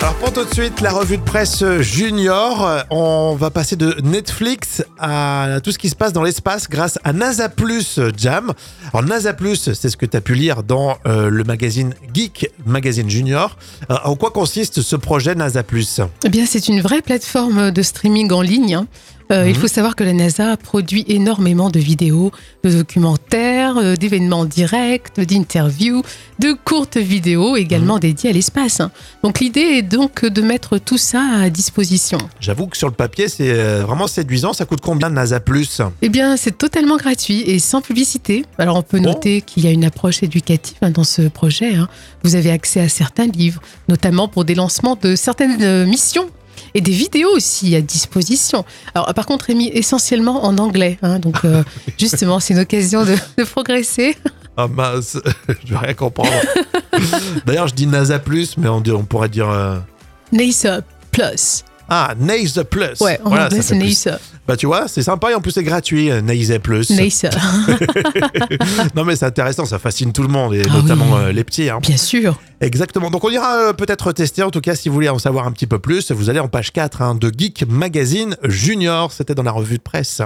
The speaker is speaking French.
Alors pour tout de suite, la revue de presse junior, on va passer de Netflix à tout ce qui se passe dans l'espace grâce à NASA Plus Jam. Alors NASA Plus, c'est ce que tu as pu lire dans euh, le magazine Geek Magazine Junior. Euh, en quoi consiste ce projet NASA Plus? Eh bien, c'est une vraie plateforme de streaming en ligne. hein. Euh, Il faut savoir que la NASA produit énormément de vidéos, de documentaires, euh, d'événements directs, d'interviews, de courtes vidéos également dédiées à l'espace. hein. Donc l'idée est donc de mettre tout ça à disposition. J'avoue que sur le papier, c'est euh, vraiment séduisant. Ça coûte combien NASA Plus? Eh bien, c'est totalement gratuit et sans publicité. Alors, on peut Bon. noter qu'il y a une approche éducative hein, dans ce projet. hein. Vous avez accès à certains livres, notamment pour des lancements de certaines missions. Et des vidéos aussi à disposition. Alors, par contre, Rémi, essentiellement en anglais. hein. donc, euh, justement, c'est une occasion de, de progresser. Ah mince, je vais rien comprendre. D'ailleurs, je dis NASA Plus, mais on, on pourrait dire... euh, NASA Plus. Ah, NASA Plus. Ouais, en Voilà, ça. NASA. Bah tu vois, c'est sympa et en plus c'est gratuit, euh, NASA Plus. NASA. non mais c'est intéressant, ça fascine tout le monde et Ah notamment oui. euh, les petits. hein. Bien sûr. Exactement. Donc on ira euh, peut-être tester. En tout cas, si vous voulez en savoir un petit peu plus, vous allez en page 4 hein, de Geek Magazine Junior. C'était dans la revue de presse.